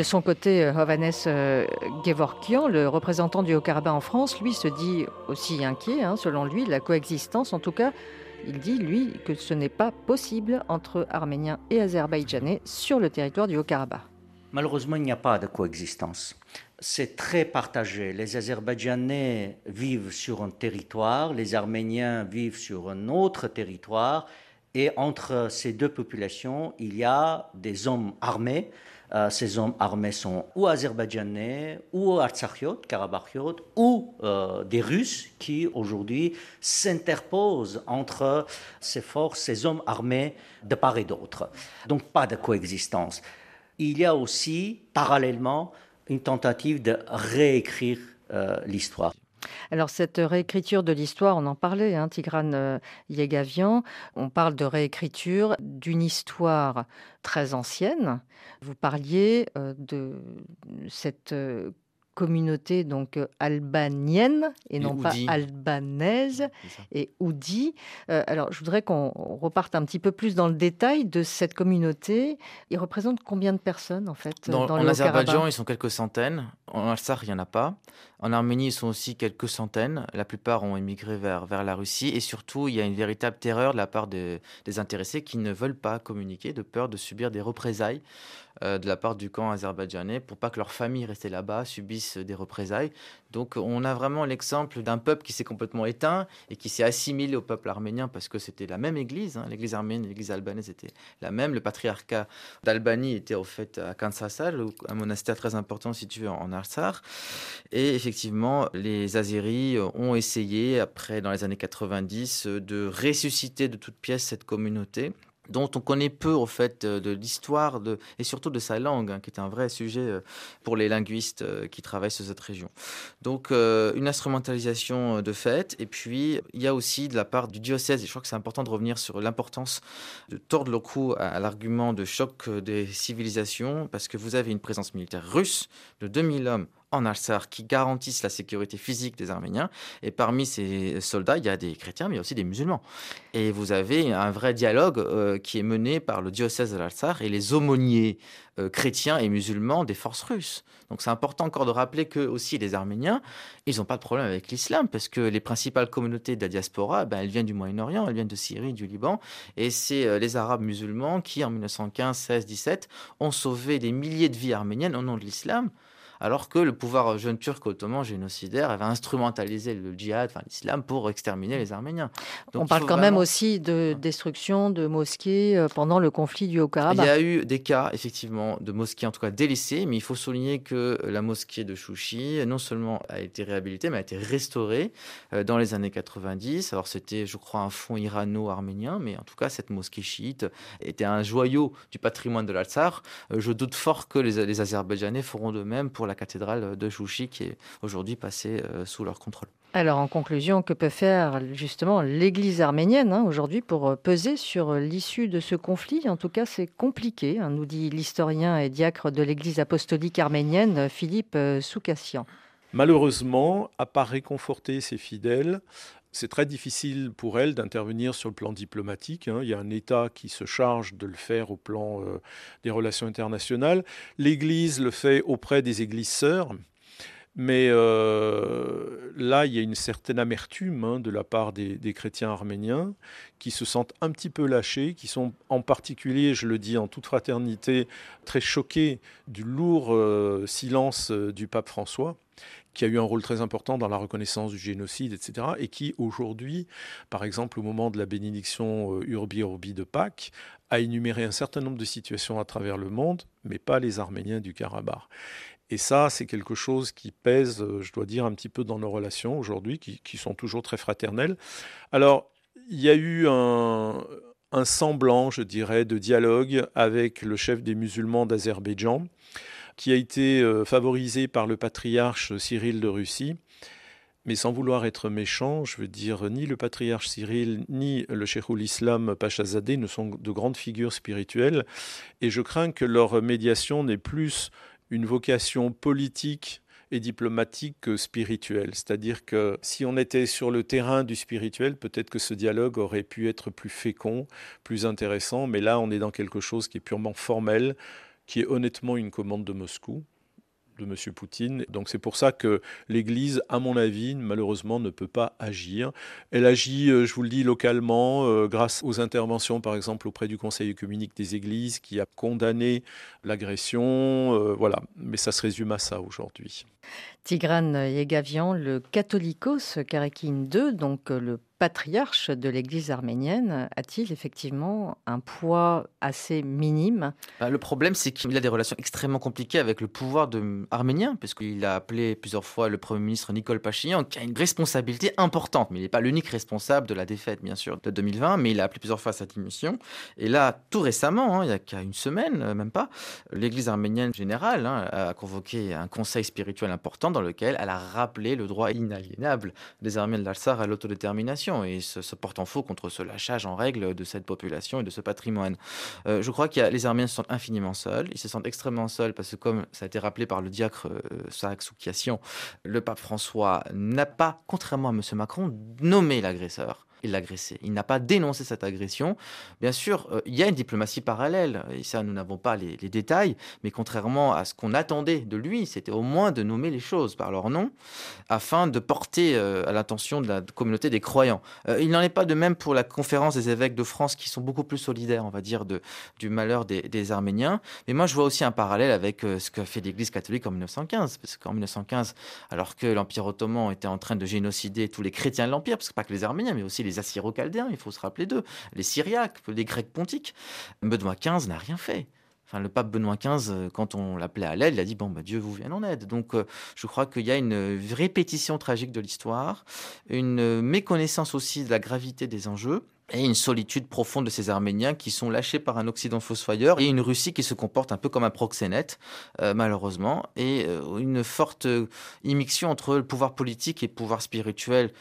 De son côté, Hovannes Gevorkian, le représentant du Haut-Karabakh en France, lui se dit aussi inquiet, hein, selon lui, la coexistence. En tout cas, il dit, lui, que ce n'est pas possible entre Arméniens et Azerbaïdjanais sur le territoire du Haut-Karabakh. Malheureusement, il n'y a pas de coexistence. C'est très partagé. Les Azerbaïdjanais vivent sur un territoire, les Arméniens vivent sur un autre territoire, et entre ces deux populations, il y a des hommes armés. Euh, ces hommes armés sont ou azerbaïdjanais, ou artsakhiot, karabakhiot, ou euh, des Russes qui aujourd'hui s'interposent entre ces forces, ces hommes armés de part et d'autre. Donc pas de coexistence. Il y a aussi, parallèlement, une tentative de réécrire euh, l'histoire. Alors cette réécriture de l'histoire, on en parlait, hein, Tigran euh, Yegavian, on parle de réécriture d'une histoire très ancienne. Vous parliez euh, de cette euh, communauté donc albanienne et, non pas albanaise et oudi. alors, je voudrais qu'on reparte un petit peu plus dans le détail de cette communauté. Il représente combien de personnes en fait dans, En Azerbaïdjan, ils sont quelques centaines. En Alsar, il n'y en a pas. En Arménie, ils sont aussi quelques centaines. La plupart ont émigré vers, vers la Russie. Et surtout, il y a une véritable terreur de la part des intéressés qui ne veulent pas communiquer de peur de subir des représailles euh, de la part du camp azerbaïdjanais pour pas que leur famille restée là-bas subisse des représailles. Donc on a vraiment l'exemple d'un peuple qui s'est complètement éteint et qui s'est assimilé au peuple arménien parce que c'était la même église. Hein. L'église arménienne et l'église albanaise étaient la même. Le patriarcat d'Albanie était au fait à Kansasal, un monastère très important situé en Arsar. Et effectivement, les Azéris ont essayé, après, dans les années 90, de ressusciter de toutes pièces cette communauté dont on connaît peu au fait de l'histoire et surtout de sa langue, hein, qui est un vrai sujet euh, pour les linguistes euh, qui travaillent sur cette région. Donc euh, une instrumentalisation de fait, et puis il y a aussi de la part du diocèse, et je crois que c'est important de revenir sur l'importance de tordre le cou à, l'argument de choc des civilisations, parce que vous avez une présence militaire russe de 2000 hommes en Alsar qui garantissent la sécurité physique des Arméniens. Et parmi ces soldats, il y a des chrétiens, mais aussi des musulmans. Et vous avez un vrai dialogue euh, qui est mené par le diocèse de l'Alsar et les aumôniers euh, chrétiens et musulmans des forces russes. Donc c'est important encore de rappeler que aussi les Arméniens, ils n'ont pas de problème avec l'islam parce que les principales communautés de la diaspora, ben, elles viennent du Moyen-Orient, elles viennent de Syrie, du Liban, et c'est euh, les Arabes musulmans qui en 1915, 16, 17 ont sauvé des milliers de vies arméniennes au nom de l'islam alors que le pouvoir jeune turc ottoman génocidaire avait instrumentalisé le djihad, enfin l'islam, pour exterminer les Arméniens. On parle quand même aussi de destruction de mosquées euh, pendant le conflit du Haut-Karabakh. Il y a eu des cas, effectivement, de mosquées en tout cas délaissées, mais il faut souligner que la mosquée de Chouchi, non seulement a été réhabilitée, mais a été restaurée euh, dans les années 90. Alors c'était, je crois, un fonds irano-arménien, mais en tout cas, cette mosquée chiite était un joyau du patrimoine de l'Alsar. Euh, je doute fort que les, les Azerbaïdjanais feront de même pour la cathédrale de Chouchi qui est aujourd'hui passée euh, sous leur contrôle. Alors en conclusion, que peut faire justement l'Église arménienne hein, aujourd'hui pour euh, peser sur l'issue de ce conflit? En tout cas, c'est compliqué, hein, nous dit l'historien et diacre de l'Église apostolique arménienne Philippe euh, Soukassian. Malheureusement, à part réconforter ses fidèles, c'est très difficile pour elle d'intervenir sur le plan diplomatique. Hein. Il y a un État qui se charge de le faire au plan euh, des relations internationales. L'Église le fait auprès des églises sœurs. Mais euh, là, il y a une certaine amertume hein, de la part des, chrétiens arméniens qui se sentent un petit peu lâchés, qui sont en particulier, je le dis en toute fraternité, très choqués du lourd euh, silence du pape François qui a eu un rôle très important dans la reconnaissance du génocide, etc., et qui aujourd'hui, par exemple au moment de la bénédiction euh, Urbi Urbi de Pâques, a énuméré un certain nombre de situations à travers le monde, mais pas les Arméniens du Karabakh. Et ça, c'est quelque chose qui pèse, euh, je dois dire, un petit peu dans nos relations aujourd'hui, qui, sont toujours très fraternelles. Alors, il y a eu un semblant, je dirais, de dialogue avec le chef des musulmans d'Azerbaïdjan qui a été euh, favorisé par le patriarche Cyril de Russie. Mais sans vouloir être méchant, je veux dire, ni le patriarche Cyril, ni le Cheikhoul Islam Pachazadeh ne sont de grandes figures spirituelles. Et je crains que leur médiation n'ait plus une vocation politique et diplomatique que spirituelle. C'est-à-dire que si on était sur le terrain du spirituel, peut-être que ce dialogue aurait pu être plus fécond, plus intéressant. Mais là, on est dans quelque chose qui est purement formel qui est honnêtement une commande de Moscou de M. Poutine. Donc c'est pour ça que l'Église, à mon avis, malheureusement, ne peut pas agir. Elle agit, euh, je vous le dis, localement, euh, grâce aux interventions, par exemple, auprès du Conseil œcuménique des Églises, qui a condamné l'agression. Euh, voilà, mais ça se résume à ça aujourd'hui. Tigran Yegavian, le catholicos Karekin II, donc le patriarche de l'Église arménienne a-t-il effectivement un poids assez minime? Bah, Le problème, c'est qu'il a des relations extrêmement compliquées avec le pouvoir de... arménien, puisqu'il a appelé plusieurs fois le Premier ministre Nicole Pachinian, qui a une responsabilité importante, mais il n'est pas l'unique responsable de la défaite, bien sûr, de 2020, mais il a appelé plusieurs fois sa démission. Et là, tout récemment, hein, il y a qu'à une semaine, euh, même pas, l'Église arménienne générale hein, a convoqué un conseil spirituel important dans lequel elle a rappelé le droit inaliénable des Arméniens de l'Alsar à l'autodétermination et se, porte en faux contre ce lâchage en règle de cette population et de ce patrimoine. Euh, je crois que les Arméniens se sentent infiniment seuls. Ils se sentent extrêmement seuls parce que, comme ça a été rappelé par le diacre euh, Saak Soukiassian, le pape François n'a pas, contrairement à M. Macron, nommé l'agresseur il l'a agressé. Il n'a pas dénoncé cette agression. Bien sûr, euh, il y a une diplomatie parallèle, et ça, nous n'avons pas les, détails, mais contrairement à ce qu'on attendait de lui, c'était au moins de nommer les choses par leur nom, afin de porter euh, à l'attention de la communauté des croyants. Euh, il n'en est pas de même pour la conférence des évêques de France, qui sont beaucoup plus solidaires, on va dire, de, du malheur des, des Arméniens. Mais moi, je vois aussi un parallèle avec ce qu'a fait l'Église catholique en 1915, parce qu'en 1915, alors que l'Empire ottoman était en train de génocider tous les chrétiens de l'Empire, parce que pas que les Arméniens, mais aussi les les Assyro-Chaldéens, il faut se rappeler d'eux, les Syriaques, les Grecs pontiques. Benoît XV n'a rien fait. Enfin, le pape Benoît XV, euh, quand on l'appelait à l'aide, il a dit bon, bah, Dieu vous vienne en aide. Donc, euh, je crois qu'il y a une répétition tragique de l'histoire, une méconnaissance aussi de la gravité des enjeux et une solitude profonde de ces Arméniens qui sont lâchés par un Occident fossoyeur et une Russie qui se comporte un peu comme un proxénète, euh, malheureusement, et une forte immixtion entre le pouvoir politique et le pouvoir spirituel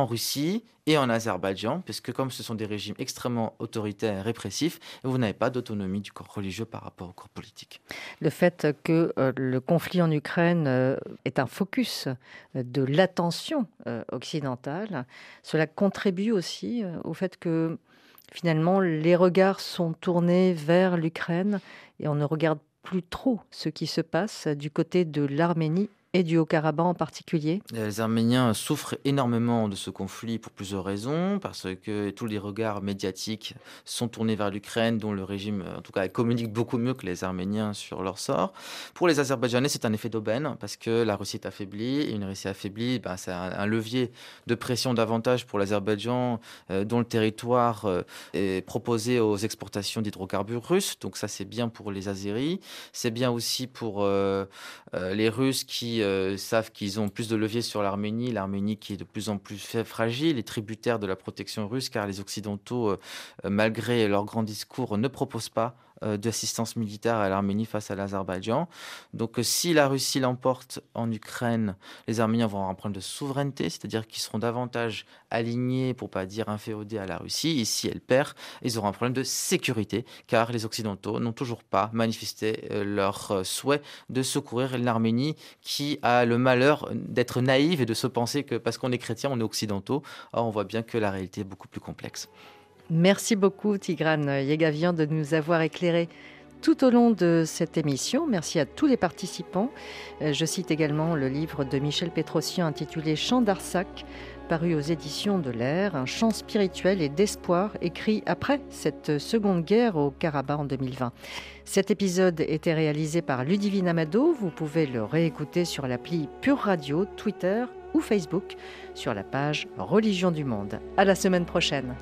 en Russie et en Azerbaïdjan, puisque comme ce sont des régimes extrêmement autoritaires et répressifs, vous n'avez pas d'autonomie du corps religieux par rapport au corps politique. Le fait que euh, le conflit en Ukraine euh, est un focus euh, de l'attention occidentale, cela contribue aussi au fait que finalement les regards sont tournés vers l'Ukraine et on ne regarde plus trop ce qui se passe du côté de l'Arménie et du Haut-Karabakh en particulier Les Arméniens souffrent énormément de ce conflit pour plusieurs raisons, parce que tous les regards médiatiques sont tournés vers l'Ukraine, dont le régime, en tout cas, communique beaucoup mieux que les Arméniens sur leur sort. Pour les Azerbaïdjanais, c'est un effet d'aubaine, parce que la Russie est affaiblie, et une Russie affaiblie, ben, c'est un, levier de pression davantage pour l'Azerbaïdjan, euh, dont le territoire euh, est proposé aux exportations d'hydrocarbures russes, donc ça c'est bien pour les Azéris, c'est bien aussi pour euh, les Russes qui euh, savent qu'ils ont plus de levier sur l'Arménie, l'Arménie qui est de plus en plus fragile et tributaire de la protection russe, car les Occidentaux, euh, malgré leur grand discours, ne proposent pas d'assistance militaire à l'Arménie face à l'Azerbaïdjan. Donc euh, si la Russie l'emporte en Ukraine, les Arméniens vont avoir un problème de souveraineté, c'est-à-dire qu'ils seront davantage alignés, pour pas dire inféodés à la Russie. Et si elle perd, ils auront un problème de sécurité, car les Occidentaux n'ont toujours pas manifesté euh, leur souhait de secourir l'Arménie, qui a le malheur d'être naïve et de se penser que parce qu'on est chrétien, on est occidentaux. Or, on voit bien que la réalité est beaucoup plus complexe. Merci beaucoup Tigrane Yegavian de nous avoir éclairé tout au long de cette émission. Merci à tous les participants. Euh, je cite également le livre de Michel Pétrossian intitulé Chant d'Arsac, paru aux éditions de l'Air, un chant spirituel et d'espoir écrit après cette seconde guerre au Karabakh en 2020. Cet épisode était réalisé par Ludivine Amado. Vous pouvez le réécouter sur l'appli Pure Radio, Twitter ou Facebook sur la page Religion du Monde. À la semaine prochaine.